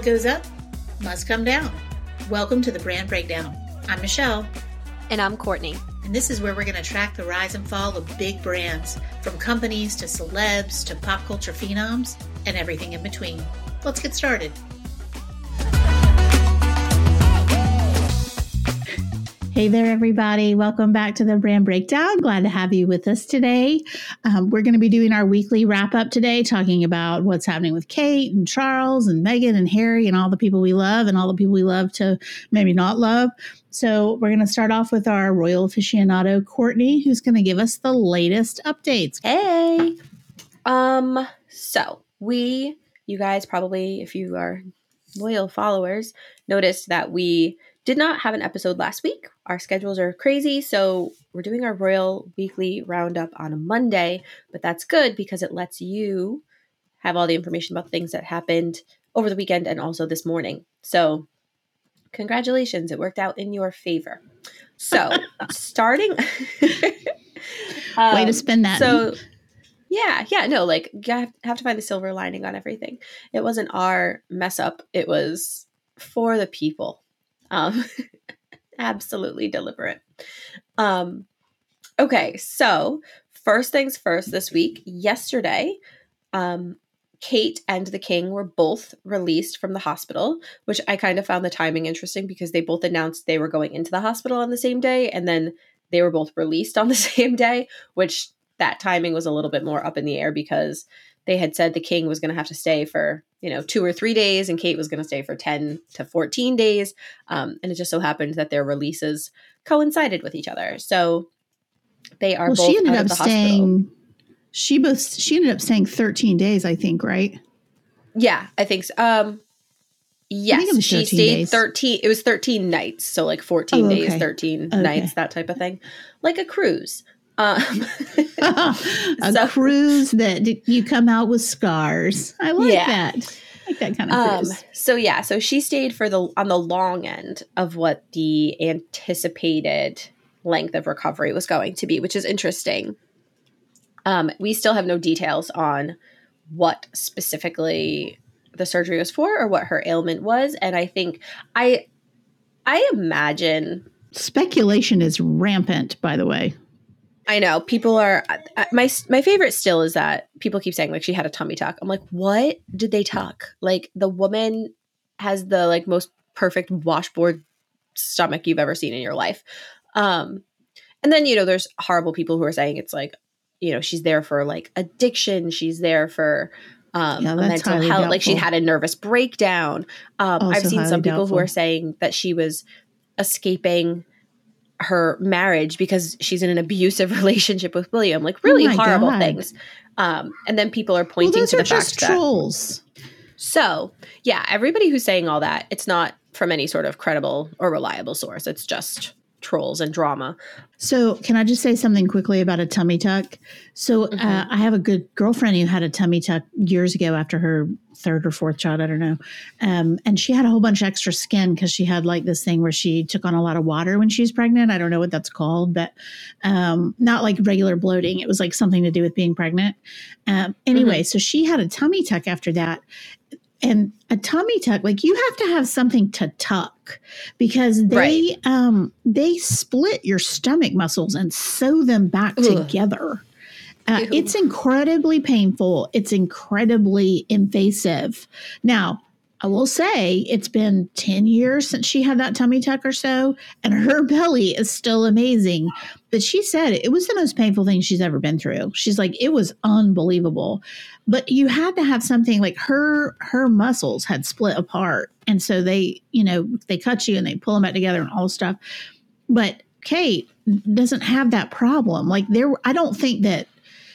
What goes up must come down. Welcome to the Brand Breakdown. I'm Michelle. And I'm Courtney. And this is where we're going to track the rise and fall of big brands, from companies to celebs to pop culture phenoms and everything in between. Let's get started. Hey there, everybody. Welcome back to the Brand Breakdown. Glad to have you with us today. Um, we're going to be doing our weekly wrap up today, talking about what's happening with Kate and Charles and Meghan and Harry and all the people we love and all the people we love to maybe not love. So, we're going to start off with our royal aficionado, Courtney, who's going to give us the latest updates. Hey. Um, so we, you guys probably, if you are loyal followers, noticed that we did not have an episode last week. Our schedules are crazy, so we're doing our Royal Weekly Roundup on a Monday, but that's good because it lets you have all the information about things that happened over the weekend and also this morning. So, congratulations, it worked out in your favor. So, starting um, way to spend that. So, yeah, yeah, no, like you have to find the silver lining on everything. It wasn't our mess up, it was for the people um, absolutely deliberate. Um, okay, so first things first this week, yesterday, um, Kate and the King were both released from the hospital, which I kind of found the timing interesting because they both announced they were going into the hospital on the same day and then they were both released on the same day, which that timing was a little bit more up in the air because they had said the king was going to have to stay for you know two or three days and kate was going to stay for 10 to 14 days um, and it just so happened that their releases coincided with each other so they are well, both she ended up staying hospital. she both she ended up staying 13 days i think right yeah i think so um yes she stayed days. 13 it was 13 nights so like 14 oh, okay. days 13 okay. nights that type of thing like a cruise um, a so, cruise that you come out with scars. I like yeah. that. I like that kind of um, cruise. So yeah, so she stayed for the on the long end of what the anticipated length of recovery was going to be, which is interesting. Um, we still have no details on what specifically the surgery was for or what her ailment was, and I think I I imagine speculation is rampant. By the way, I know people are my my favorite still is that people keep saying like she had a tummy tuck. I'm like, what did they tuck? Like the woman has the like most perfect washboard stomach you've ever seen in your life. Um, and then you know there's horrible people who are saying it's like you know she's there for like addiction, she's there for um, yeah, mental health, doubtful. like she had a nervous breakdown. Um, I've seen some people doubtful. who are saying that she was escaping her marriage because she's in an abusive relationship with William. Like really oh horrible God. things. Um, and then people are pointing well, to the fact trolls. that so yeah, everybody who's saying all that, it's not from any sort of credible or reliable source. It's just trolls and drama. So, can I just say something quickly about a tummy tuck? So, uh, mm-hmm. uh, I have a good girlfriend who had a tummy tuck years ago after her third or fourth child, I don't know. Um, and she had a whole bunch of extra skin because she had like this thing where she took on a lot of water when she was pregnant. I don't know what that's called, but um, not like regular bloating. It was like something to do with being pregnant. Um, anyway, mm-hmm. so she had a tummy tuck after that and a tummy tuck like you have to have something to tuck because they right. um they split your stomach muscles and sew them back Ugh. together uh, it's incredibly painful it's incredibly invasive now I will say it's been 10 years since she had that tummy tuck or so, and her belly is still amazing. But she said it was the most painful thing she's ever been through. She's like, it was unbelievable but you had to have something like her her muscles had split apart and so they you know they cut you and they pull them back together and all stuff but kate doesn't have that problem like there i don't think that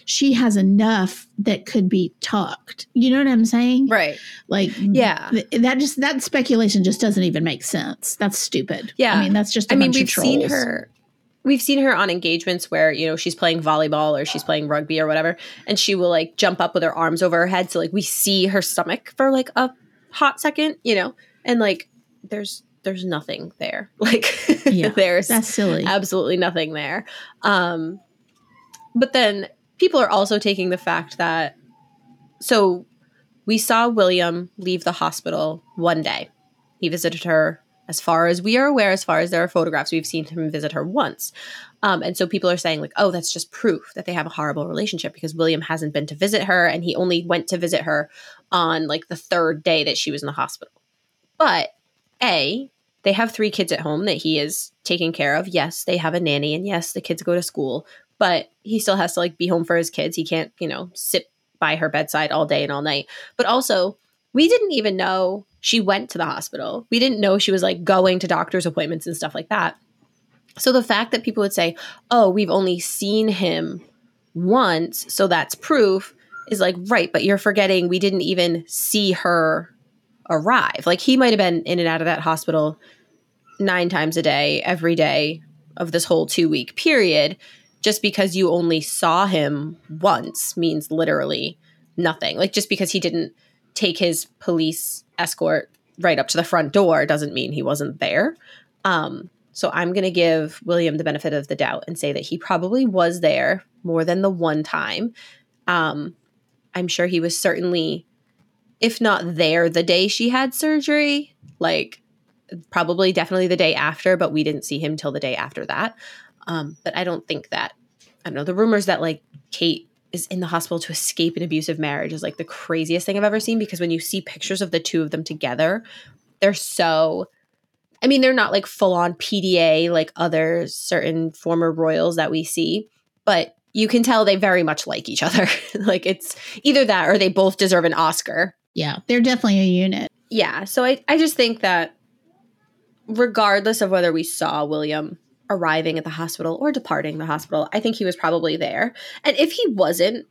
she has enough that could be talked. you know what i'm saying? Right. Like yeah. th- that just that speculation just doesn't even make sense. That's stupid. Yeah. i mean that's just I mean we've seen her we've seen her on engagements where you know she's playing volleyball or she's playing rugby or whatever and she will like jump up with her arms over her head. So like we see her stomach for like a hot second you know? And like there's there's nothing there. Like yeah, there's that's silly. absolutely nothing there. Um but then people are also taking the fact that so we saw William leave the hospital one day. He visited her, as far as we are aware, as far as there are photographs, we've seen him visit her once. Um, and so people are saying, like, oh, that's just proof that they have a horrible relationship because William hasn't been to visit her and he only went to visit her on like the third day that she was in the hospital. But A, they have three kids at home that he is taking care of. Yes, they have a nanny and yes, the kids go to school, but he still has to like be home for his kids. He can't, you know, sit by her bedside all day and all night. But also, we didn't even know she went to the hospital. We didn't know she was like going to doctor's appointments and stuff like that. So the fact that people would say, "Oh, we've only seen him once, so that's proof." is like, "Right, but you're forgetting we didn't even see her arrive. Like he might have been in and out of that hospital 9 times a day every day of this whole 2 week period." Just because you only saw him once means literally nothing. Like just because he didn't take his police escort right up to the front door doesn't mean he wasn't there. Um, so I'm going to give William the benefit of the doubt and say that he probably was there more than the one time. Um, I'm sure he was certainly, if not there the day she had surgery, like probably definitely the day after, but we didn't see him till the day after that. Um, but I don't think that, I don't know, the rumors that like Kate is in the hospital to escape an abusive marriage is like the craziest thing I've ever seen because when you see pictures of the two of them together, they're so I mean, they're not like full on PDA like other certain former royals that we see, but you can tell they very much like each other. like it's either that or they both deserve an Oscar. Yeah, they're definitely a unit. Yeah. So I, I just think that regardless of whether we saw William arriving at the hospital or departing the hospital, I think he was probably there. And if he wasn't,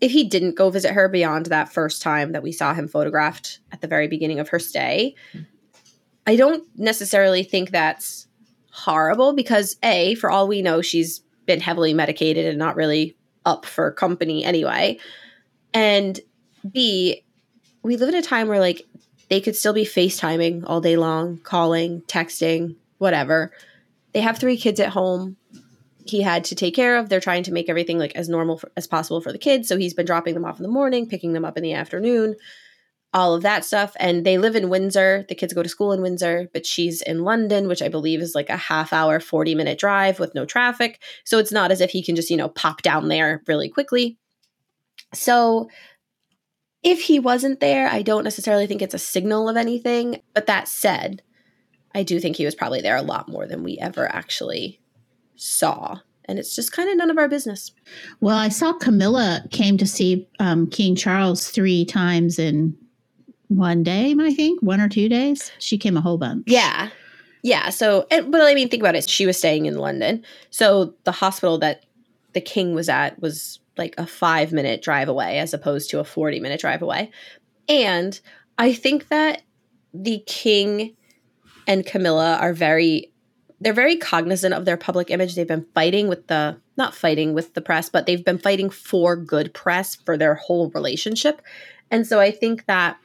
if he didn't go visit her beyond that first time that we saw him photographed at the very beginning of her stay, hmm. I don't necessarily think that's horrible because A, for all we know, she's been heavily medicated and not really up for company anyway. And B, we live in a time where like they could still be FaceTiming all day long, calling, texting, whatever. They have three kids at home. He had to take care of. They're trying to make everything like as normal for, as possible for the kids. So he's been dropping them off in the morning, picking them up in the afternoon all of that stuff. And they live in Windsor. The kids go to school in Windsor, but she's in London, which I believe is like a half hour, 40 minute drive with no traffic. So it's not as if he can just, you know, pop down there really quickly. So if he wasn't there, I don't necessarily think it's a signal of anything. But that said, I do think he was probably there a lot more than we ever actually saw. And it's just kind of none of our business. Well, I saw Camilla came to see um, King Charles three times in one day, I think, one or two days. She came a whole bunch. Yeah. Yeah. So, and, but I mean, think about it. She was staying in London. So the hospital that the king was at was like a five minute drive away as opposed to a 40 minute drive away. And I think that the king and Camilla are very, they're very cognizant of their public image. They've been fighting with the, not fighting with the press, but they've been fighting for good press for their whole relationship. And so I think that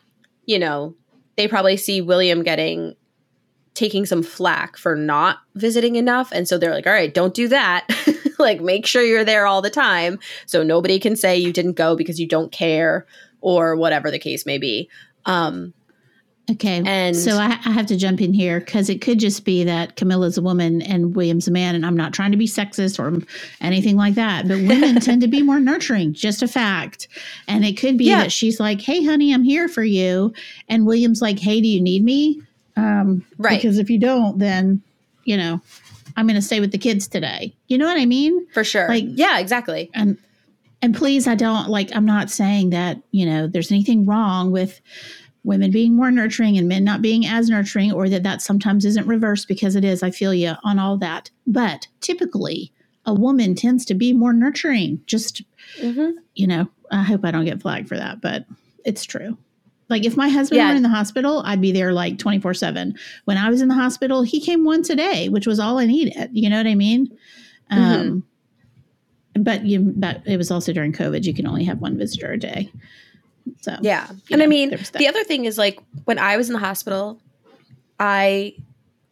you know, they probably see William getting taking some flack for not visiting enough. And so they're like, all right, don't do that. like, make sure you're there all the time. So nobody can say you didn't go because you don't care or whatever the case may be. Um, Okay. And so I, I, have to jump in here because it could just be that Camilla's a woman and William's a man. And I'm not trying to be sexist or anything like that. But women tend to be more nurturing, just a fact. And it could be yeah. that she's like, hey, honey, I'm here for you. And William's like, hey, do you need me? Um, right. Because if you don't, then, you know, I'm going to stay with the kids today. You know what I mean? For sure. Like, yeah, exactly. And, and please, I don't like, I'm not saying that, you know, there's anything wrong with, women being more nurturing and men not being as nurturing, or that that sometimes isn't reversed because it is. I feel you on all that. But typically, a woman tends to be more nurturing. Just, mm-hmm. you know, I hope I don't get flagged for that, but it's true. Like if my husband yeah. were in the hospital, I'd be there like 24 7. When I was in the hospital, he came once a day, which was all I needed. You know what I mean? Mm-hmm. Um, but you, but it was also during COVID. You can only have one visitor a day. So yeah, and know, I mean the other thing is like when I was in the hospital, I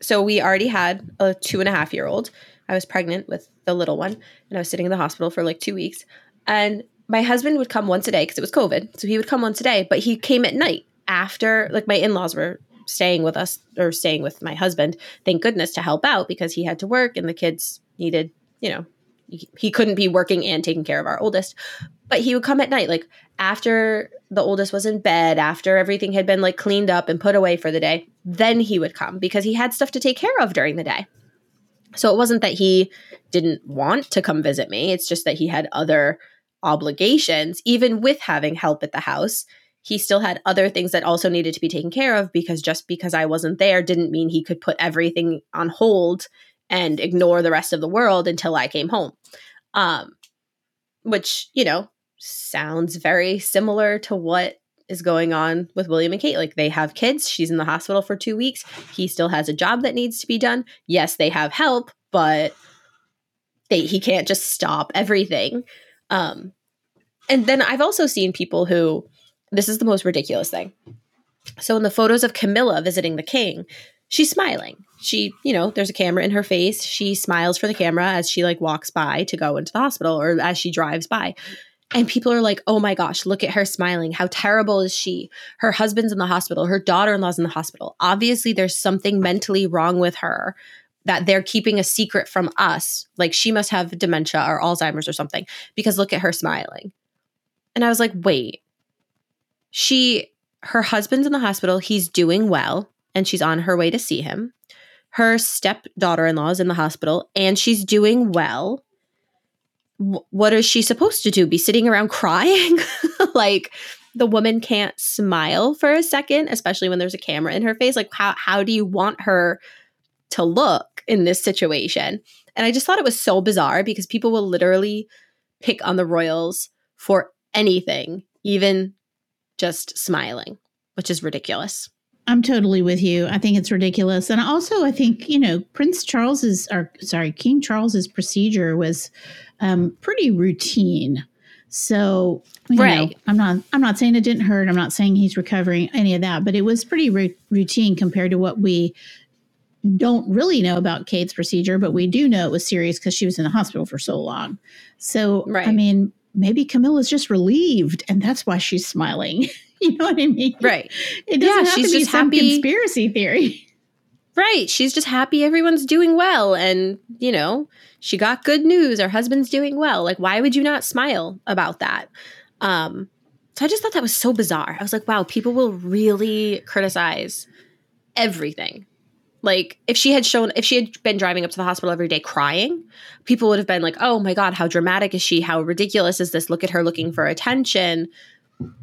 so we already had a two and a half year old. I was pregnant with the little one, and I was sitting in the hospital for like two weeks. And my husband would come once a day because it was COVID. So he would come once a day, but he came at night after, like, my in laws were staying with us or staying with my husband, thank goodness, to help out because he had to work and the kids needed, you know, he, couldn't be working and taking care of our oldest. But he would come at night, like after the oldest was in bed, after everything had been like cleaned up and put away for the day, then he would come because he had stuff to take care of during the day. So it wasn't that he didn't want to come visit me, it's just that he had other obligations, even with having help at the house. He still had other things that also needed to be taken care of because just because I wasn't there didn't mean he could put everything on hold and ignore the rest of the world until I came home. Um, which, you know, sounds very similar to what is going on with William and Kate. Like they have kids, she's in the hospital for two weeks. He still has a job that needs to be done. Yes, they have help, but they he can't just stop everything. Um, and then I've also seen people who this is the most ridiculous thing. So in the photos of Camilla visiting the king, she's smiling. She, you know, there's a camera in her face. She smiles for the camera as she like walks by to go into the hospital or as she drives by. And people are like, oh my gosh, look at her smiling. How terrible is she? Her husband's in the hospital. Her daughter in law's in the hospital. Obviously, there's something mentally wrong with her that they're keeping a secret from us. Like she must have dementia or Alzheimer's or something because look at her smiling. And I was like, wait, she, her husband's in the hospital. He's doing well and she's on her way to see him. Her stepdaughter in law is in the hospital and she's doing well what is she supposed to do? Be sitting around crying? like the woman can't smile for a second, especially when there's a camera in her face. Like how how do you want her to look in this situation? And I just thought it was so bizarre because people will literally pick on the royals for anything, even just smiling, which is ridiculous. I'm totally with you. I think it's ridiculous. And also I think, you know, Prince Charles's or sorry, King Charles's procedure was um, pretty routine. So, right. Know, I'm not I'm not saying it didn't hurt. I'm not saying he's recovering any of that, but it was pretty r- routine compared to what we don't really know about Kate's procedure, but we do know it was serious because she was in the hospital for so long. So, right. I mean, maybe Camilla's just relieved and that's why she's smiling. you know what I mean? Right. It doesn't yeah, have she's to be just some happy. conspiracy theory. Right. She's just happy everyone's doing well. And, you know, she got good news. Her husband's doing well. Like, why would you not smile about that? Um, so I just thought that was so bizarre. I was like, wow, people will really criticize everything. Like, if she had shown, if she had been driving up to the hospital every day crying, people would have been like, oh my God, how dramatic is she? How ridiculous is this? Look at her looking for attention.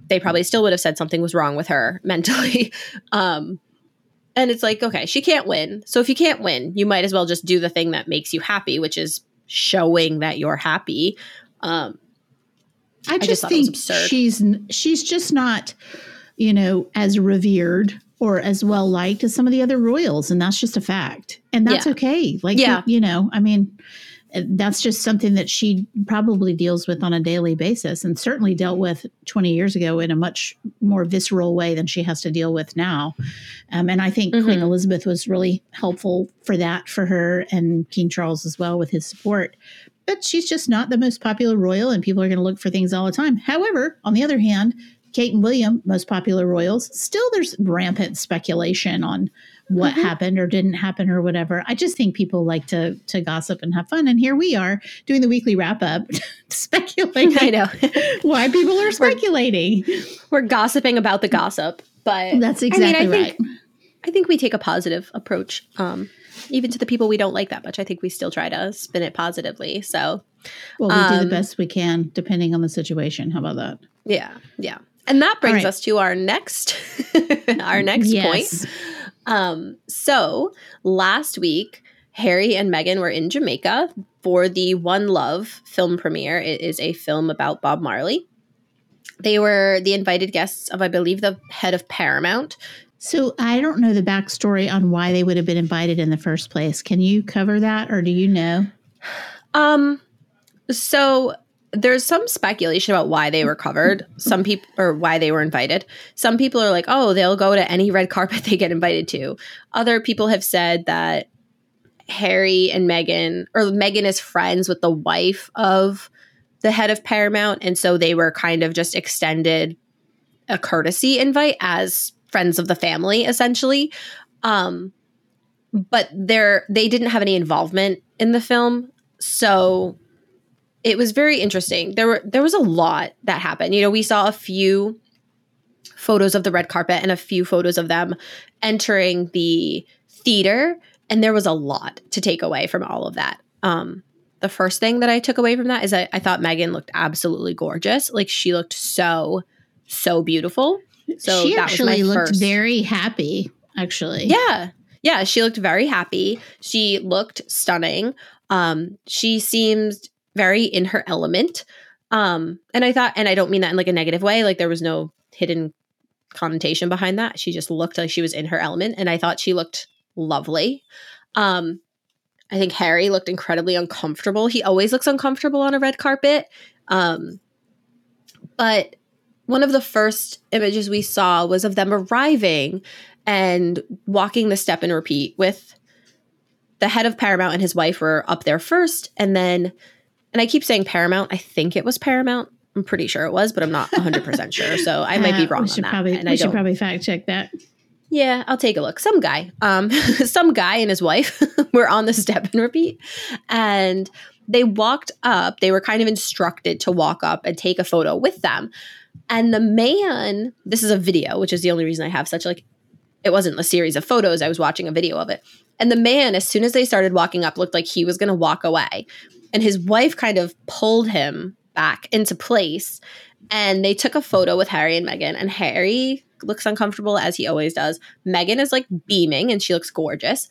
They probably still would have said something was wrong with her mentally. um, and it's like, okay, she can't win. So if you can't win, you might as well just do the thing that makes you happy, which is showing that you're happy. Um, I just, I just think she's she's just not, you know, as revered or as well liked as some of the other royals, and that's just a fact, and that's yeah. okay. Like, yeah. you know, I mean, that's just something that she probably deals with on a daily basis and certainly dealt with 20 years ago in a much more visceral way than she has to deal with now. Um, and I think mm-hmm. Queen Elizabeth was really helpful for that for her and King Charles as well with his support. But she's just not the most popular royal, and people are going to look for things all the time. However, on the other hand, Kate and William, most popular royals, still there's rampant speculation on what mm-hmm. happened or didn't happen or whatever. I just think people like to to gossip and have fun. And here we are doing the weekly wrap up, speculating. I know why people are speculating. We're, we're, gossiping about the gossip, but that's exactly I mean, I right. Think, I think we take a positive approach, um, even to the people we don't like that much. I think we still try to spin it positively. So, well, we um, do the um, best we can depending on the situation. How about that? Yeah, yeah. And that brings right. us to our next our next yes. point um, so last week, Harry and Meghan were in Jamaica for the One Love film premiere. It is a film about Bob Marley. They were the invited guests of, I believe, the head of Paramount. So I don't know the backstory on why they would have been invited in the first place. Can you cover that, or do you know? Um, so there's some speculation about why they were covered. Some people, or why they were invited. Some people are like, oh, they'll go to any red carpet they get invited to. Other people have said that Harry and Meghan, or Meghan is friends with the wife of the head of Paramount, and so they were kind of just extended a courtesy invite as friends of the family, essentially. Um, but they're they didn't have any involvement in the film, so it was very interesting. There were there was a lot that happened. You know, we saw a few photos of the red carpet and a few photos of them entering the theater, and there was a lot to take away from all of that. Um, the first thing that I took away from that is that I thought Meghan looked absolutely gorgeous. Like she looked so, so beautiful. So she actually looked first. very happy. Actually, yeah, yeah, she looked very happy. She looked stunning. Um, she seems very in her element. Um, and I thought, and I don't mean that in like a negative way. Like there was no hidden connotation behind that. She just looked like she was in her element, and I thought she looked lovely. Um, I think Harry looked incredibly uncomfortable. He always looks uncomfortable on a red carpet. Um, but one of the first images we saw was of them arriving and walking the step and repeat with the head of Paramount and his wife were up there first. And then, and I keep saying Paramount, I think it was Paramount. I'm pretty sure it was, but I'm not 100% sure. So I might be uh, wrong we should on Probably, and I should probably fact check that. Yeah, I'll take a look. Some guy, um, some guy and his wife were on the step and repeat, and they walked up. They were kind of instructed to walk up and take a photo with them. And the man, this is a video, which is the only reason I have such like it wasn't a series of photos. I was watching a video of it. And the man, as soon as they started walking up, looked like he was going to walk away. And his wife kind of pulled him back into place. And they took a photo with Harry and Meghan. And Harry looks uncomfortable as he always does. Meghan is like beaming and she looks gorgeous.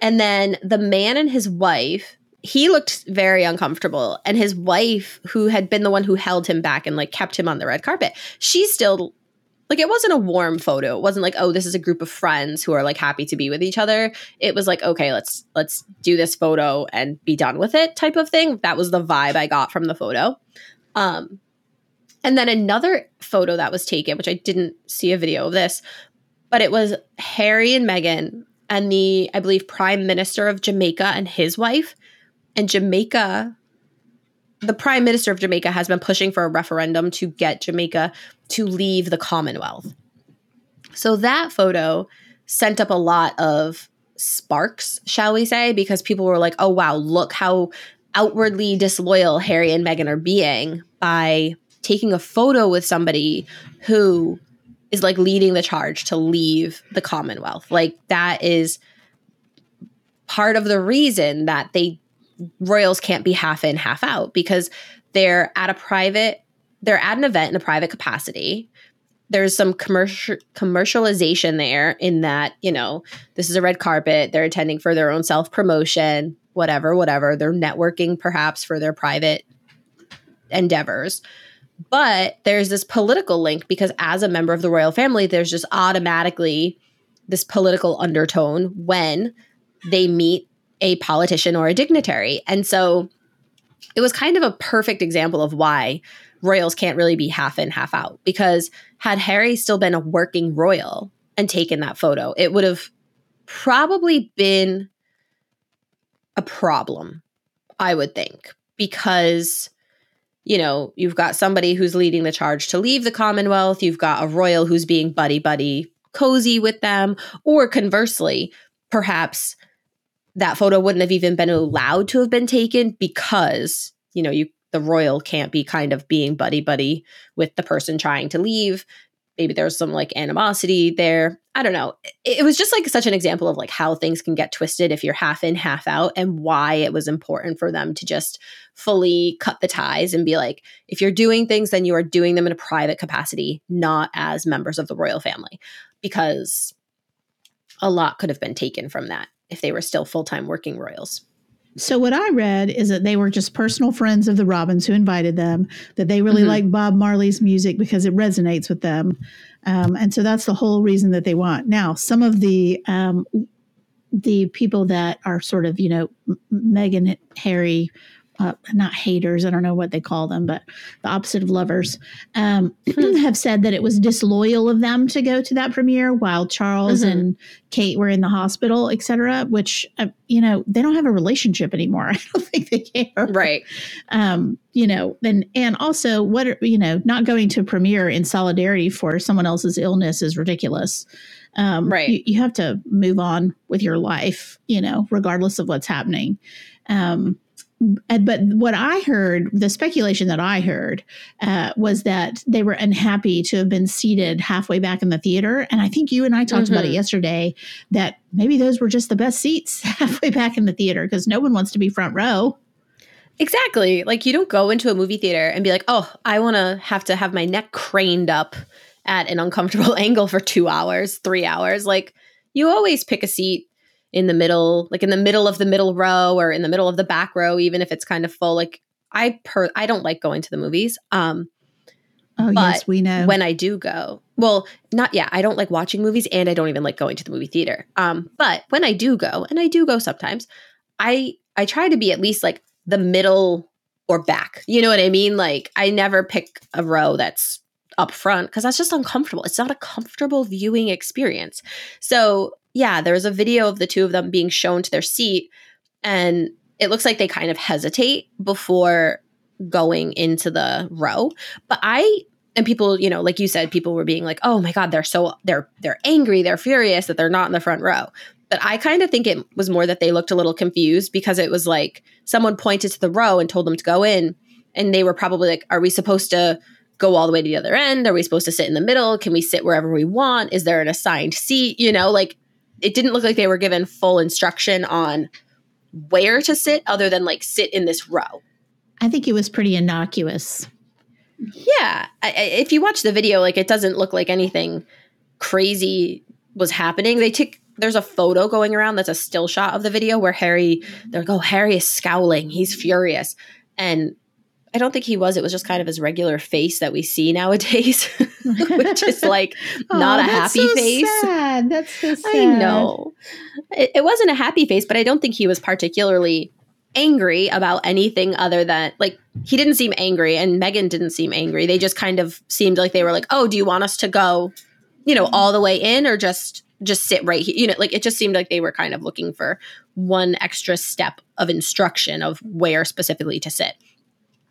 And then the man and his wife, he looked very uncomfortable. And his wife, who had been the one who held him back and like kept him on the red carpet, she still like it wasn't a warm photo. It wasn't like, oh, this is a group of friends who are like happy to be with each other. It was like, okay, let's let's do this photo and be done with it type of thing. That was the vibe I got from the photo. Um and then another photo that was taken, which I didn't see a video of this, but it was Harry and Meghan and the, I believe, Prime Minister of Jamaica and his wife. And Jamaica, the Prime Minister of Jamaica has been pushing for a referendum to get Jamaica to leave the Commonwealth. So that photo sent up a lot of sparks, shall we say, because people were like, oh, wow, look how outwardly disloyal Harry and Meghan are being by taking a photo with somebody who is like leading the charge to leave the Commonwealth. Like that is part of the reason that they royals can't be half in, half out because they're at a private they're at an event in a private capacity. There's some commercial commercialization there in that, you know, this is a red carpet, they're attending for their own self-promotion, whatever, whatever. They're networking perhaps for their private endeavors. But there's this political link because as a member of the royal family, there's just automatically this political undertone when they meet a politician or a dignitary. And so it was kind of a perfect example of why royals can't really be half in, half out. Because had Harry still been a working royal and taken that photo, it would have probably been a problem, I would think, because you know, you've got somebody who's leading the charge to leave the Commonwealth, you've got a royal who's being buddy buddy cozy with them, or conversely, perhaps that photo wouldn't have even been allowed to have been taken because, you know, you the royal can't be kind of being buddy buddy with the person trying to leave. Maybe there's some like animosity there. I don't know. It, it, was just like such an example of like how things can get twisted if you're half in half out and why it was important for them to just fully cut the ties and be like if you're doing things then you are doing them in a private capacity not as members of the royal family. Because a lot could have been taken from that if they were still full-time working royals so what I read is that they were just personal friends of the Robbins who invited them. That they really mm-hmm. like Bob Marley's music because it resonates with them, um, and so that's the whole reason that they want. Now, some of the um, the people that are sort of you know Meghan, Harry, uh, not haters, I don't know what they call them, but the opposite of lovers, um, have said that it was disloyal of them to go to that premiere while Charles mm-hmm. and Kate were in the hospital, etc. Which uh, you know they don't have a relationship anymore. I don't think they care, right? Um, you know, and and also what are, you know, not going to premiere in solidarity for someone else's illness is ridiculous. Um, right. You, you have to move on with your life, you know, regardless of what's happening. Um, but what I heard, the speculation that I heard, uh, was that they were unhappy to have been seated halfway back in the theater. And I think you and I talked mm-hmm. about it mm-hmm. yesterday that maybe those were just the best seats halfway back in the theater because no one wants to be front row. Exactly. Like you don't go into a movie theater and be like, oh, I want to have to have my neck craned up at an uncomfortable angle for two hours, three hours. Like you always pick a seat in the middle, like in the middle of the middle row or in the middle of the back row, even if it's kind of full. Like I per I don't like going to the movies. Um Oh yes, we know. When I do go, well, not yeah, I don't like watching movies and I don't even like going to the movie theater. Um, but when I do go, and I do go sometimes, I I try to be at least like the middle or back. You know what I mean? Like I never pick a row that's up front because that's just uncomfortable. It's not a comfortable viewing experience. So yeah, there was a video of the two of them being shown to their seat, and it looks like they kind of hesitate before going into the row. But I and people, you know, like you said, people were being like, "Oh my god, they're so they're they're angry, they're furious that they're not in the front row." But I kind of think it was more that they looked a little confused because it was like someone pointed to the row and told them to go in, and they were probably like, "Are we supposed to?" go all the way to the other end? Are we supposed to sit in the middle? Can we sit wherever we want? Is there an assigned seat? You know, like it didn't look like they were given full instruction on where to sit other than like sit in this row. I think it was pretty innocuous. Yeah. I, if you watch the video, like it doesn't look like anything crazy was happening. They took there's a photo going around that's a still shot of the video where Harry they're like, oh, Harry is scowling, he's furious. And I don't think he was. It was just kind of his regular face that we see nowadays, which is like oh, not a happy so face. Sad. That's so sad. I know. It, it wasn't a happy face, but I don't think he was particularly angry about anything other than like he didn't seem angry and Meghan didn't seem angry. They just kind of seemed like they were like, "Oh, do you want us to go, you know, all the way in or just just sit right here?" You know, like it just seemed like they were kind of looking for one extra step of instruction of where specifically to sit.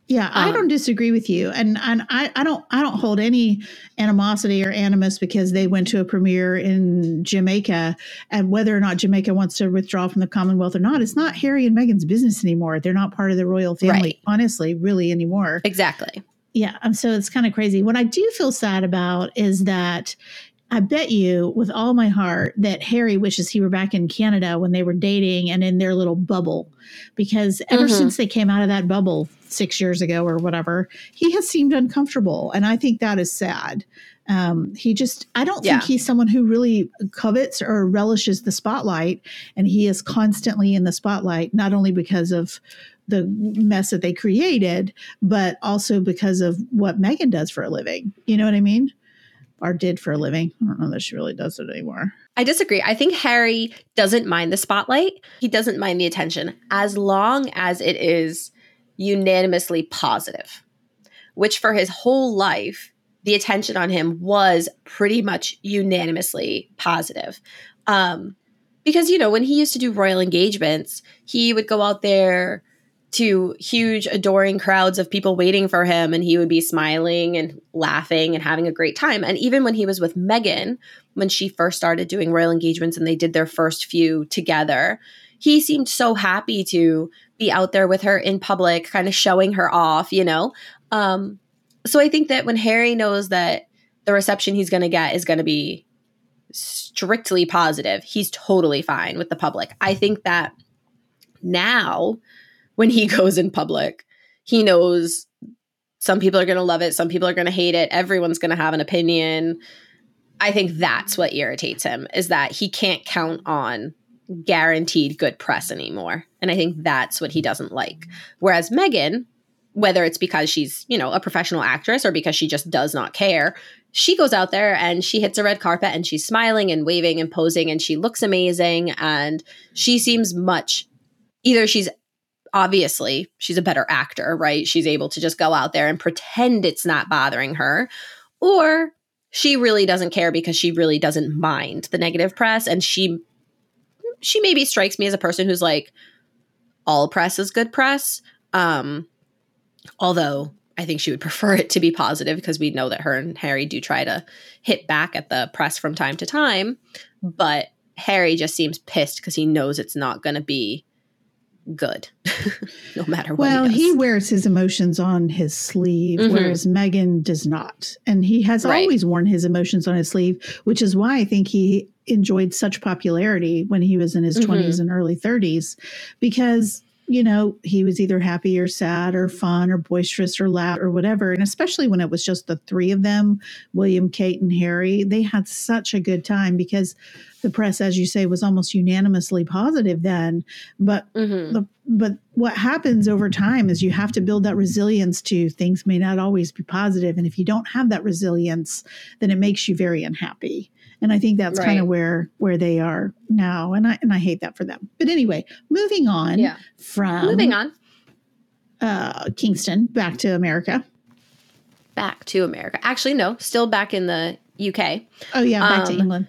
Yeah, um, I don't disagree with you, and and I, I don't I don't hold any animosity or animus because they went to a premiere in Jamaica, and whether or not Jamaica wants to withdraw from the Commonwealth or not, it's not Harry and Meghan's business anymore. They're not part of the royal family, right. honestly, really anymore. Exactly. Yeah, um, so it's kind of crazy. What I do feel sad about is that I bet you with all my heart that Harry wishes he were back in Canada when they were dating and in their little bubble. Because ever mm-hmm. since they came out of that bubble six years ago or whatever, he has seemed uncomfortable. And I think that is sad. Um, he just, I don't yeah. think he's someone who really covets or relishes the spotlight. And he is constantly in the spotlight, not only because of the mess that they created, but also because of what Meghan does for a living. You know what I mean? or did for a living. I don't know that she really does it anymore. I disagree. I think Harry doesn't mind the spotlight. He doesn't mind the attention as long as it is unanimously positive, which for his whole life, the attention on him was pretty much unanimously positive. Um, because, you know, when he used to do royal engagements, he would go out there to huge adoring crowds of people waiting for him and he would be smiling and laughing and having a great time and even when he was with Meghan when she first started doing royal engagements and they did their first few together he seemed so happy to be out there with her in public kind of showing her off you know um, so i think that when harry knows that the reception he's going to get is going to be strictly positive he's totally fine with the public i think that now when he goes in public. He knows some people are going to love it, some people are going to hate it, everyone's going to have an opinion. I think that's what irritates him is that he can't count on guaranteed good press anymore. And I think that's what he doesn't like. Whereas Meghan, whether it's because she's, you know, a professional actress or because she just does not care, she goes out there and she hits a red carpet and she's smiling and waving and posing and she looks amazing and she seems much either she's obviously she's a better actor, right? She's able to just go out there and pretend it's not bothering her. Or she really doesn't care because she really doesn't mind the negative press and she she maybe strikes me as a person who's like all press is good press. Um although I think she would prefer it to be positive because we know that her and Harry do try to hit back at the press from time to time, but Harry just seems pissed because he knows it's not going to be good, no matter what. Well, he, he, wears his emotions on his sleeve, mm-hmm. whereas Meghan does not. And he has right. always worn his emotions on his sleeve, which is why I think he enjoyed such popularity when he was in his mm-hmm. 20s and early 30s, because you know, he was either happy or sad or fun or boisterous or loud or whatever. And especially when it was just the three of them, William, Kate, and Harry, they had such a good time because the press, as you say, was almost unanimously positive then. But mm-hmm. the, but what happens over time is you have to build that resilience to things may not always be. And if you don't have that resilience, then it makes you very unhappy and I think that's right. kind of where where they are now, and I and I hate that for them. But anyway, moving on. Yeah. From moving on. Uh, Kingston back to America. Back to America. Actually, no, still back in the UK. Oh yeah, back um, to England.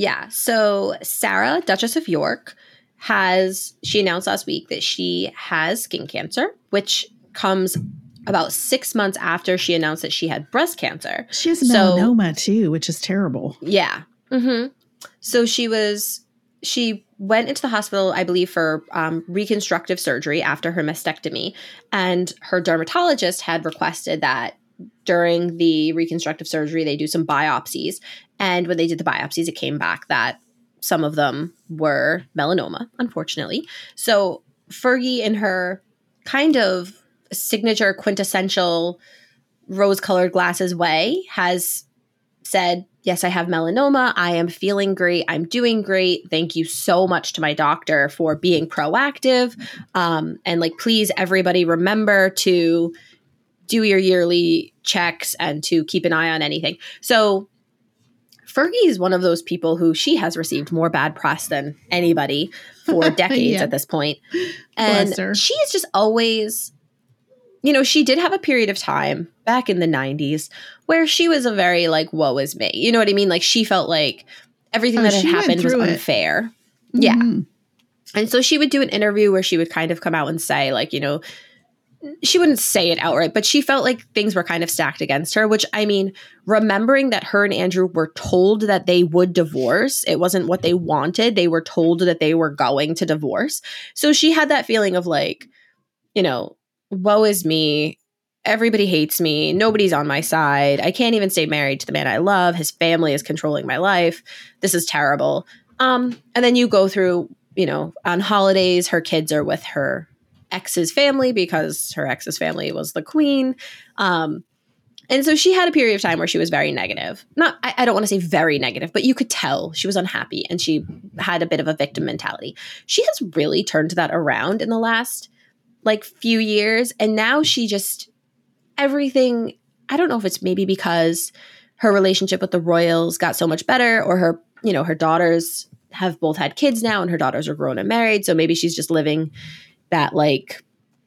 Yeah. So Sarah, Duchess of York, has she announced last week that she has skin cancer, which comes about six months after she announced that she had breast cancer. She has so, melanoma so, too, which is terrible. Yeah. Mm-hmm. So she was she went into the hospital, I believe, for um, reconstructive surgery after her mastectomy, and her dermatologist had requested that during the reconstructive surgery they do some biopsies. And when they did the biopsies, it came back that some of them were melanoma, unfortunately. So Fergie, in her kind of signature quintessential rose colored glasses way has said, Yes, I have melanoma. I am feeling great. I'm doing great. Thank you so much to my doctor for being proactive. Um, and like, please, everybody, remember to do your yearly checks and to keep an eye on anything. So, Fergie is one of those people who she has received more bad press than anybody for decades yeah. at this point. And she is just always you know, she did have a period of time back in the 90s where she was a very like, woe is me. You know what I mean? Like she felt like everything oh, that had happened was unfair. Mm-hmm. Yeah. And so she would do an interview where she would kind of come out and say, like, you know, she wouldn't say it outright, but she felt like things were kind of stacked against her, which I mean, remembering that her and Andrew were told that they would divorce, it wasn't what they wanted. They were told that they were going to divorce. So she had that feeling of like, you know, woe is me. Everybody hates me. Nobody's on my side. I can't even stay married to the man I love. His family is controlling my life. This is terrible. Um, and then you go through, you know, on holidays, her kids are with her ex's family because her ex's family was the queen. Um, and so she had a period of time where she was very negative. Not, I, I don't want to say very negative, but you could tell she was unhappy and she had a bit of a victim mentality. She has really turned that around in the last like few years and now she just everything I don't know if it's maybe because her relationship with the royals got so much better or her you know her daughters have both had kids now and her daughters are grown and married so maybe she's just living that like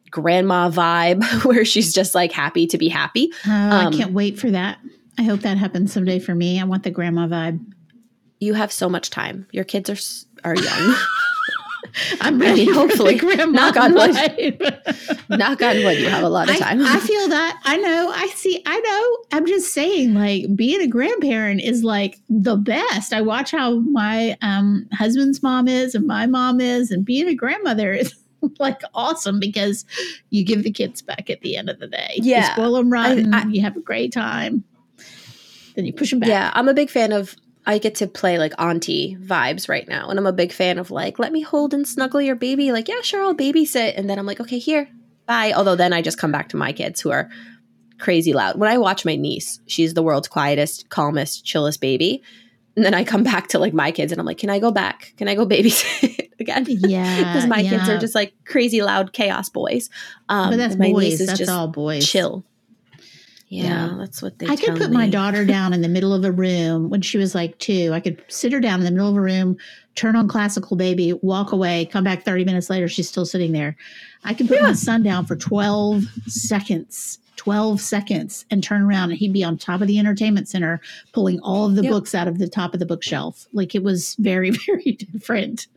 grandma vibe where she's just like happy to be happy. Oh, um, I can't wait for that. I hope that happens someday for me. I want the grandma vibe. You have so much time. Your kids are are young. I'm ready. Hopefully, grandma. knock on wood. knock on wood. You have a lot of time. I, I, feel that. I know. I see. I know. I'm just saying, like being a grandparent is like the best. I watch how my um, husband's mom is and my mom is, and being a grandmother is like awesome because you give the kids back at the end of the day. Yeah, you spoil them rotten. I, I, you have a great time. Then you push them back. Yeah, I'm a big fan of I get to play like auntie vibes right now. And I'm a big fan of like, let me hold and snuggle your baby. Like, yeah, sure, I'll babysit. And then I'm like, okay, here, bye. Although then I just come back to my kids who are crazy loud. When I watch my niece, she's the world's quietest, calmest, chillest baby. And then I come back to like my kids and I'm like, can I go back? Can I go babysit again? Yeah. Because my yeah. kids are just like crazy loud chaos boys. Um, but that's my boys. Niece is that's just all boys. Chill. Yeah, that's what they. I could put me. my daughter down in the middle of a room when she was like two. I could sit her down in the middle of a room, turn on classical baby, walk away, come back 30 minutes later, she's still sitting there. I could put my son down for 12 seconds, 12 seconds, and turn around and he'd be on top of the entertainment center pulling all of the Yep. books out of the top of the bookshelf. Like it was very, very different.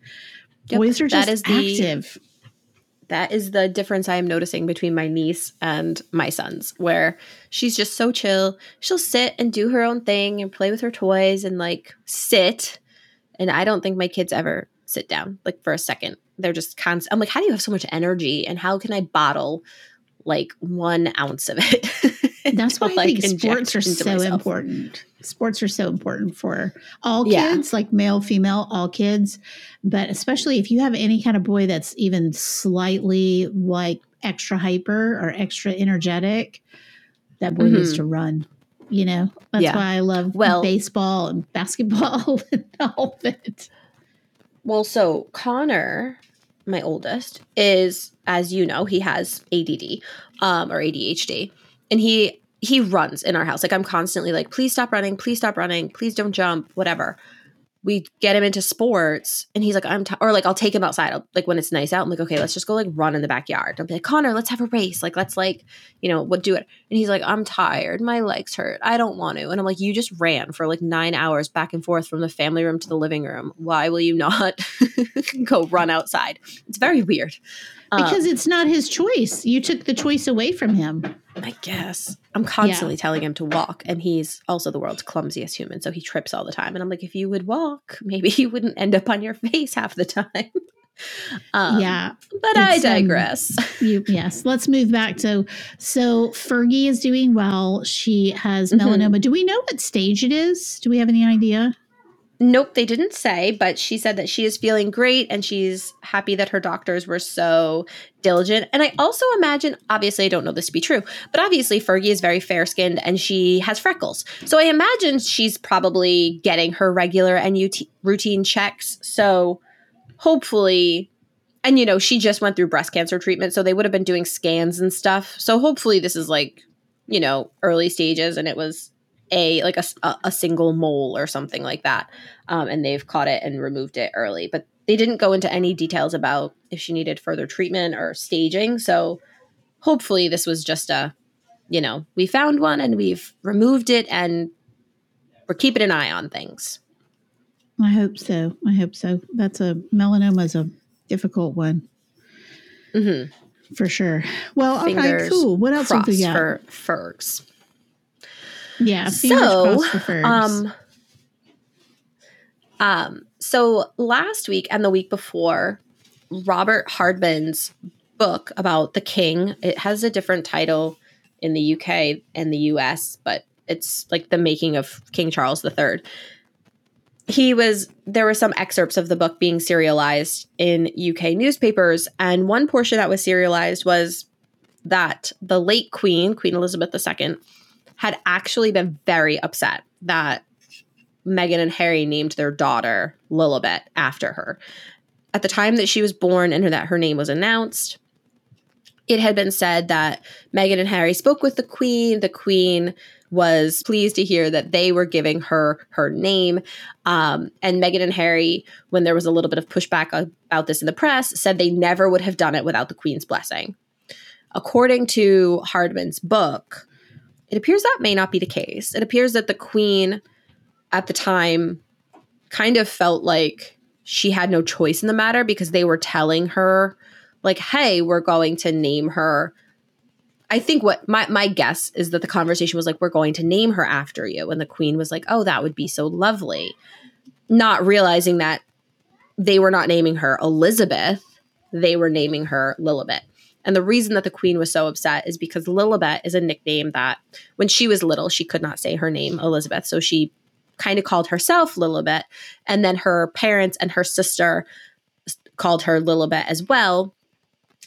Yep, Boys are that just is the- active. that is the difference I am noticing between my niece and my sons, where she's just so chill. She'll sit and do her own thing and play with her toys and like sit. And I don't think my kids ever sit down like for a second. They're just constant. I'm like, how do you have so much energy? And how can I bottle like one ounce of it? That's why I think sports are so myself? important. Sports are so important for all Yeah. kids, like male, female, all kids. But especially if you have any kind of boy that's even slightly like extra hyper or extra energetic, that boy needs Mhm. to run. You know, that's Yeah. why I love Well- baseball and basketball and all of it. Well, so Connor, my oldest, is as you know, he has ADD um, or ADHD, and he he runs in our house. Like I'm constantly like, please stop running, please stop running, please don't jump, whatever. We get him into sports, and he's like, I'm t-, or like I'll take him outside. I'll, like when it's nice out, I'm like, okay, let's just go like run in the backyard. I'll be like, Connor, let's have a race. Like let's like you know what do it. And he's like, I'm tired, my legs hurt, I don't want to. And I'm like, you just ran for like nine hours back and forth from the family room to the living room. Why will you not go run outside? It's very weird. Um, Because it's not his choice. You took the choice away from him. I guess I'm constantly telling him to walk, and he's also the world's clumsiest human, so he trips all the time. And I'm like, if you would walk, maybe you wouldn't end up on your face half the time. um, yeah. but I um, digress. You yes. Let's move back to so Fergie is doing well. She has Mhm. melanoma. Do we know what stage it is? Do we have any idea? Nope, they didn't say, but she said that she is feeling great and she's happy that her doctors were so diligent. And I also imagine, obviously, I don't know this to be true, but obviously, Fergie is very fair skinned and she has freckles. So I imagine she's probably getting her regular and UT- routine checks. So hopefully, and you know, she just went through breast cancer treatment. So they would have been doing scans and stuff. So hopefully, this is like, you know, early stages and it was a like a, a single mole or something like that um, and they've caught it and removed it early but they didn't go into any details about if she needed further treatment or staging so hopefully this was just a you know we found one and we've removed it and we're keeping an eye on things I hope so. I hope so. That's a melanoma is a difficult one mm-hmm. for sure. Well, all right, cool. What else crossed we got? for Fergs yeah, so crossed for Fergs. um um so last week and the week before robert hardman's book about the king it has a different title in the uk and the us but it's like the making of king charles iii he was there were some excerpts of the book being serialized in uk newspapers and one portion that was serialized was that the late queen queen elizabeth ii had actually been very upset that Meghan and Harry named their daughter Lilibet after her. At the time that she was born and that her name was announced, it had been said that Meghan and Harry spoke with the Queen. The Queen was pleased to hear that they were giving her her name. Um, and Meghan and Harry, when there was a little bit of pushback about this in the press, said they never would have done it without the Queen's blessing. According to Hardman's book, it appears that may not be the case. It appears that the queen at the time kind of felt like she had no choice in the matter because they were telling her like hey we're going to name her. I think what my, my guess is that the conversation was like we're going to name her after you. And the queen was like oh that would be so lovely. Not realizing that they were not naming her elizabeth they were naming her lilibet and the reason that the queen was so upset is because Lilibet is a nickname that when she was little, she could not say her name, Elizabeth. So she kind of called herself Lilibet. And then her parents and her sister called her Lilibet as well.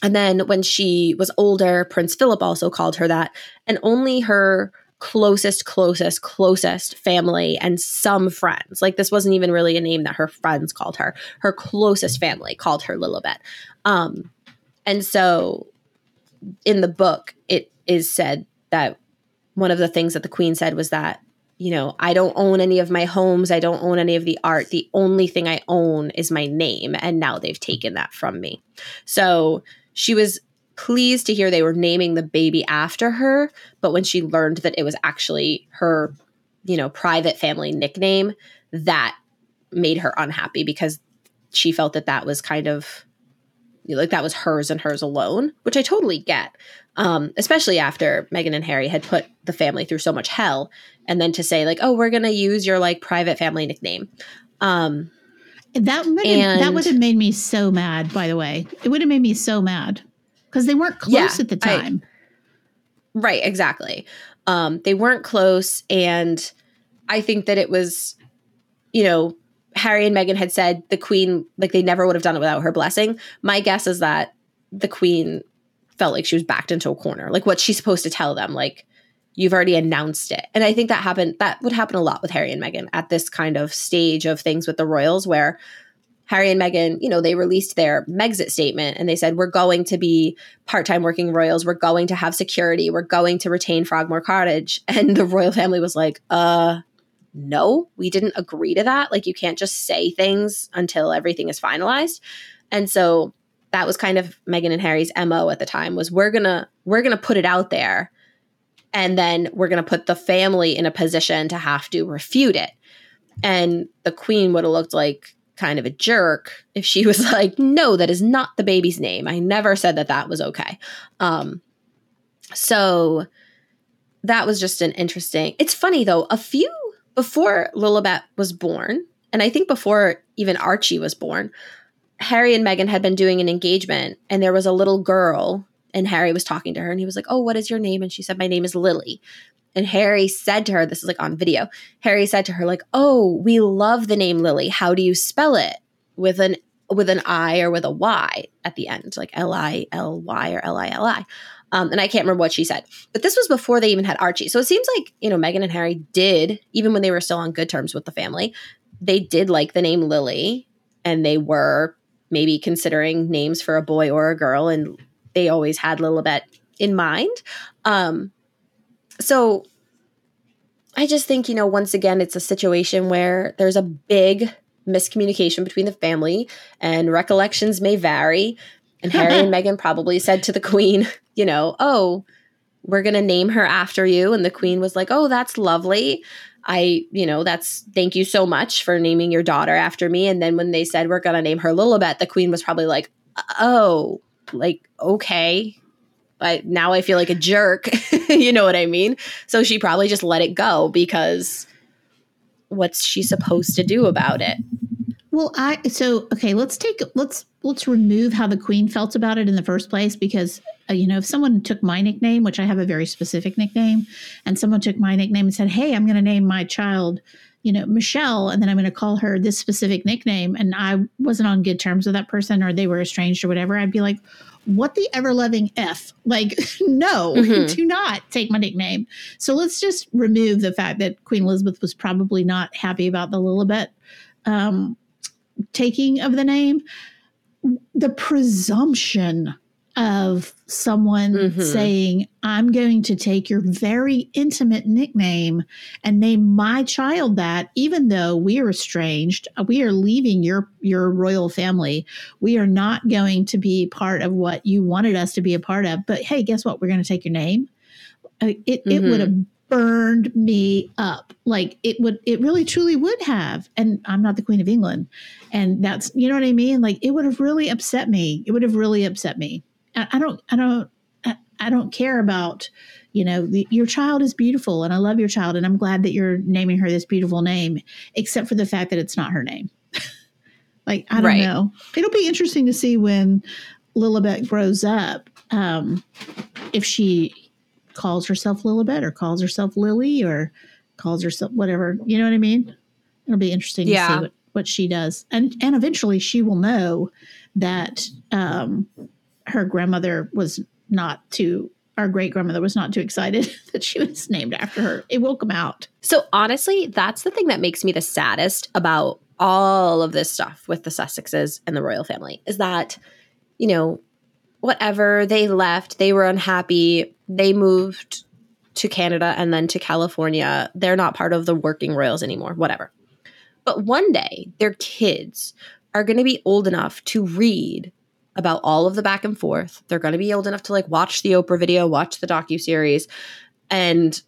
And then when she was older, Prince Philip also called her that. And only her closest, closest, closest family and some friends, like this wasn't even really a name that her friends called her, her closest family called her Lilibet. Um, and so in the book, it is said that one of the things that the queen said was that you know, I don't own any of my homes. I don't own any of the art. The only thing I own is my name. And now they've taken that from me. So she was pleased to hear they were naming the baby after her. But when she learned that it was actually her, you know, private family nickname, that made her unhappy because she felt that that was kind of like that was hers and hers alone, which I totally get. Um, especially after Meghan and Harry had put the family through so much hell, and then to say like, "Oh, we're gonna use your like private family nickname." Um, that would and, that would have made me so mad. By the way, it would have made me so mad because they weren't close yeah, at the time. I, right, exactly. Um, they weren't close, and I think that it was, you know, Harry and Meghan had said the Queen, like they never would have done it without her blessing. My guess is that the Queen felt like she was backed into a corner. Like what she's supposed to tell them, like you've already announced it. And I think that happened. That would happen a lot with Harry and Meghan at this kind of stage of things with the royals, where Harry and Meghan, you know, they released their Megxit statement and they said, We're going to be part time working royals. We're going to have security. We're going to retain Frogmore Cottage. And the royal family was like, Uh, no, we didn't agree to that. Like, you can't just say things until everything is finalized. And so that was kind of Meghan and Harry's MO at the time was we're going to we're going to put it out there and then we're going to put the family in a position to have to refute it. And the queen would have looked like kind of a jerk if she was like, "No, that is not the baby's name. I never said that that was okay." Um so that was just an interesting. It's funny though, a few before Lilibet was born, and I think before even Archie was born, Harry and Meghan had been doing an engagement, and there was a little girl, and Harry was talking to her, and he was like, Oh, what is your name? And she said, My name is Lily. And Harry said to her, This is like on video, Harry said to her, like, Oh, we love the name Lily. How do you spell it? With an with an I or with a Y at the end, like L I L Y or L I L I. Um, and I can't remember what she said, but this was before they even had Archie. So it seems like, you know, Meghan and Harry did, even when they were still on good terms with the family, they did like the name Lily and they were maybe considering names for a boy or a girl. And they always had Lilibet in mind. Um, so I just think, you know, once again, it's a situation where there's a big miscommunication between the family and recollections may vary. And Harry and Meghan probably said to the queen, you know, oh, we're going to name her after you. And the queen was like, oh, that's lovely. I, you know, that's thank you so much for naming your daughter after me. And then when they said we're going to name her Lilibet, the queen was probably like, oh, like, okay. But now I feel like a jerk. you know what I mean? So she probably just let it go because what's she supposed to do about it? Well, I so okay, let's take let's let's remove how the queen felt about it in the first place because uh, you know if someone took my nickname, which I have a very specific nickname, and someone took my nickname and said, "Hey, I'm going to name my child, you know, Michelle, and then I'm going to call her this specific nickname," and I wasn't on good terms with that person or they were estranged or whatever, I'd be like, "What the ever loving f? Like, no, mm-hmm. do not take my nickname." So let's just remove the fact that Queen Elizabeth was probably not happy about the Lilibet. Um, taking of the name, the presumption of someone mm-hmm. saying, I'm going to take your very intimate nickname and name my child that, even though we are estranged, we are leaving your, your royal family. We are not going to be part of what you wanted us to be a part of. But hey, guess what? We're going to take your name. Uh, it, mm-hmm. it would have burned me up. Like it would, it really truly would have. And I'm not the Queen of England. And that's, you know what I mean? Like it would have really upset me. It would have really upset me. I, I don't, I don't, I, I don't care about, you know, the, your child is beautiful and I love your child and I'm glad that you're naming her this beautiful name, except for the fact that it's not her name. like, I don't right. know. It'll be interesting to see when Lilibet grows up. Um, if she calls herself Lilibet or calls herself Lily or calls herself whatever. You know what I mean? It'll be interesting yeah. to see what, what she does. And and eventually she will know that um, her grandmother was not too our great grandmother was not too excited that she was named after her. It will come out. So honestly, that's the thing that makes me the saddest about all of this stuff with the Sussexes and the royal family is that, you know, whatever, they left, they were unhappy, they moved to Canada and then to California. They're not part of the working royals anymore, whatever. But one day, their kids are going to be old enough to read about all of the back and forth. They're going to be old enough to like watch the Oprah video, watch the docu series, and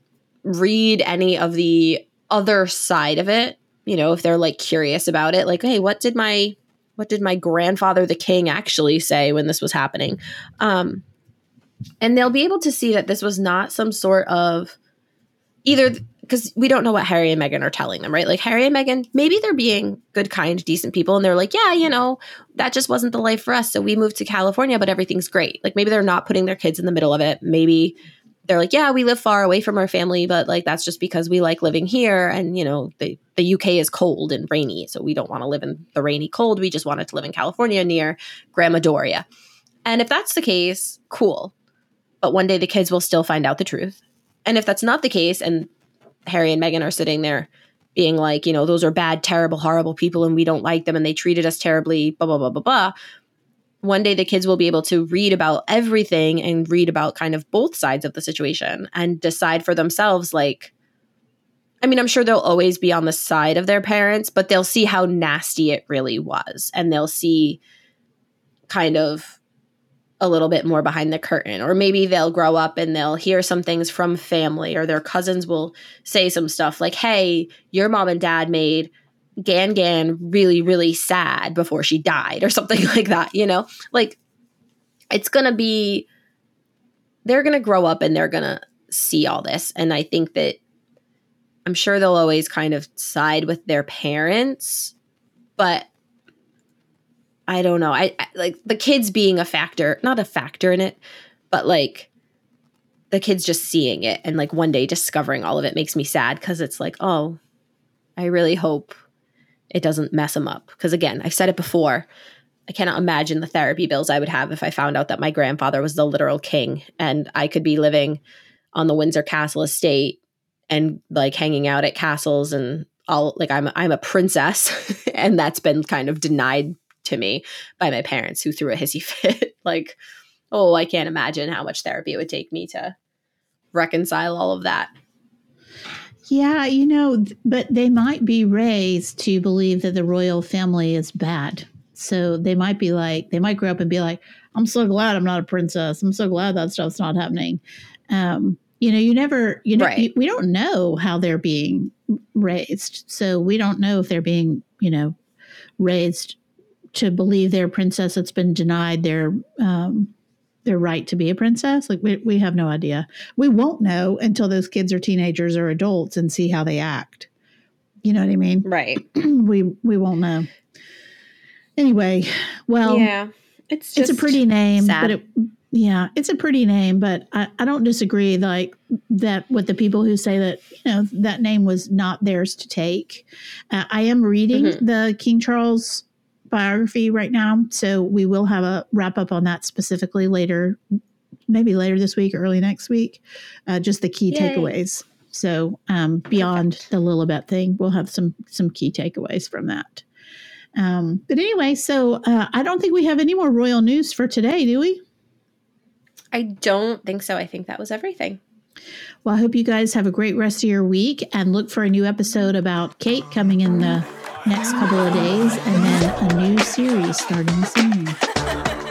read any of the other side of it. You know, if they're like curious about it, like, hey, what did my what did my grandfather the king actually say when this was happening? Um, and they'll be able to see that this was not some sort of either because we don't know what Harry and Meghan are telling them, right? Like Harry and Meghan, maybe they're being good, kind, decent people, and they're like, yeah, you know, that just wasn't the life for us, so we moved to California, but everything's great. Like maybe they're not putting their kids in the middle of it. Maybe they're like, yeah, we live far away from our family, but like that's just because we like living here, and you know, the the UK is cold and rainy, so we don't want to live in the rainy cold. We just wanted to live in California near Grandma Doria. And if that's the case, cool. But one day the kids will still find out the truth. And if that's not the case, and Harry and Meghan are sitting there being like, you know, those are bad, terrible, horrible people and we don't like them and they treated us terribly, blah, blah, blah, blah, blah. One day the kids will be able to read about everything and read about kind of both sides of the situation and decide for themselves, like, I mean, I'm sure they'll always be on the side of their parents, but they'll see how nasty it really was. And they'll see kind of a little bit more behind the curtain. Or maybe they'll grow up and they'll hear some things from family or their cousins will say some stuff like hey your mom and dad made gan gan really really sad before she died or something like that you know? Like it's gonna be they're gonna grow up and they're gonna see all this. And i think that i'm sure they'll always kind of side with their parents but I don't know. I, I, like the kids being a factor, not a factor in it, but like the kids just seeing it and like one day discovering all of it makes me sad because it's like, oh, I really hope it doesn't mess them up. Because again, I've said it before. I cannot imagine the therapy bills I would have if I found out that my grandfather was the literal king and I could be living on the Windsor Castle estate and like hanging out at castles and all like I'm I'm a princess and that's been kind of denied to me by my parents who threw a hissy fit. like, oh, I can't imagine how much therapy it would take me to reconcile all of that. Yeah, you know, but they might be raised to believe that the royal family is bad. So they might be like, they might grow up and be like, I'm so glad I'm not a princess. I'm so glad that stuff's not happening. Um, you know, you never, you know, right. you, we don't know how they're being raised. So we don't know if they're being, you know, raised to believe they're a princess that's been denied their um, their right to be a princess. Like we we have no idea. We won't know until those kids are teenagers or adults and see how they act. You know what I mean? Right. we we won't know. Anyway, well, yeah, it's it's a pretty name, sad. but it yeah, it's a pretty name, but I, I don't disagree like that with the people who say that you know that name was not theirs to take. Uh, I am reading mm-hmm. the King Charles biography right now. So we will have a wrap up on that specifically later, maybe later this week, early next week. Uh, just the key Yay. takeaways. So um, beyond Perfect. the Lilibet thing, we'll have some some key takeaways from that. Um, but anyway, so uh, I don't think we have any more royal news for today, do we? I don't think so. I think that was everything. Well, I hope you guys have a great rest of your week and look for a new episode about Kate coming in the next couple of days, and then a new series starting soon.